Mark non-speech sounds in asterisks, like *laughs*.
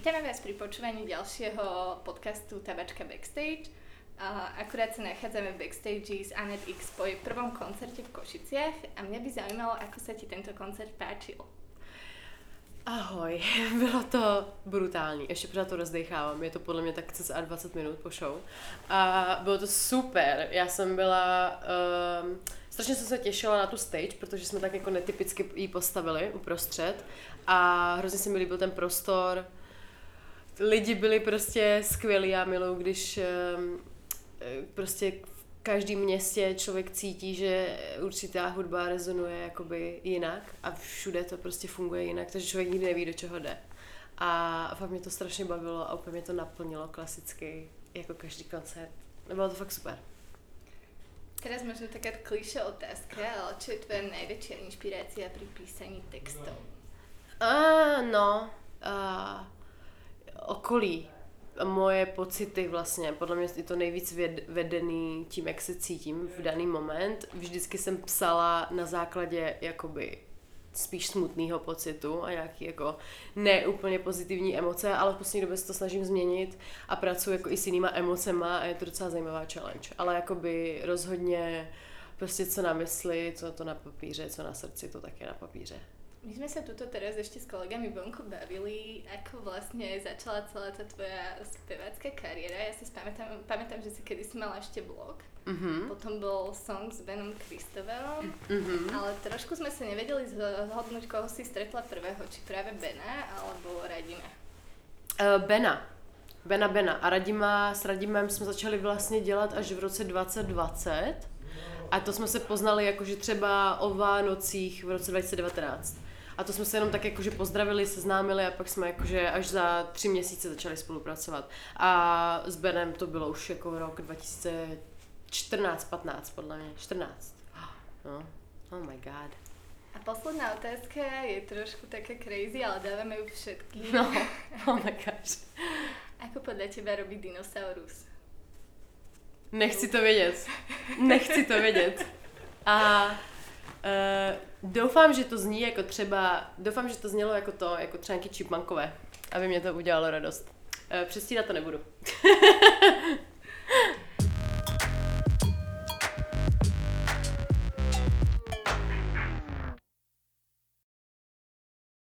Vítame vás pri počúvaní ďalšieho podcastu Tabačka Backstage. Akurát sa nachádzame v backstage s Anet X po jej prvom koncerte v Košiciach a mňa by zaujímalo, ako sa ti tento koncert páčil. Ahoj, *laughs* bylo to brutální, ještě pořád to rozdechávám, je to podle mě tak cca 20 minut po show. A bylo to super, já jsem byla, um, strašně jsem se těšila na tu stage, protože jsme tak jako netypicky ji postavili uprostřed a hrozně se mi líbil ten prostor, lidi byli prostě skvělí, já miluju, když um, prostě v každém městě člověk cítí, že určitá hudba rezonuje jakoby jinak a všude to prostě funguje jinak, takže člověk nikdy neví, do čeho jde. A fakt mě to strašně bavilo a úplně mě to naplnilo klasicky, jako každý koncert. Bylo to fakt super. Teraz možno taká kliše otázka, ale čo je tvoja najväčšia inšpirácia pri písaní textov? Uh, no, uh, okolí moje pocity vlastně, podle mě je to nejvíc vedený tím, jak se cítím v daný moment. Vždycky jsem psala na základě jakoby spíš smutného pocitu a nějaký jako neúplně pozitivní emoce, ale v poslední době se to snažím změnit a pracuji jako i s jinýma emocema a je to docela zajímavá challenge. Ale jakoby rozhodně prostě co na mysli, co to na papíře, co na srdci, to také na papíře. My sme sa tuto teraz ešte s kolegami vonku bavili, ako vlastne začala celá tá tvoja spevácká kariéra. Ja si pamätám, pamätám, že si kedy si mala ešte blog, mm-hmm. potom bol song s Benom Kristovelom, mm-hmm. ale trošku sme sa nevedeli zhodnúť, koho si stretla prvého, či práve Bena alebo Radima. Uh, Bena. Bena Bena. A Radima, s Radimem jsme začali vlastně dělat až v roce 2020. A to jsme se poznali jakože třeba o Vánocích v roce 2019. A to jsme se jenom tak jakože pozdravili, seznámili a pak jsme jakože až za tři měsíce začali spolupracovat. A s Benem to bylo už jako rok 2014, 15 podle mě, 14. No, oh my god. A posledná otázka je trošku taká crazy, ale dávame ju všetky. No, oh my gosh. Ako podle teba robí dinosaurus? Nechci to vědět. Nechci to vědět. A uh, Doufám, že to zní jako třeba, doufám, že to znělo jako to, jako třánky čipmankové, aby mě to udělalo radost. E, přestírat to nebudu. *laughs*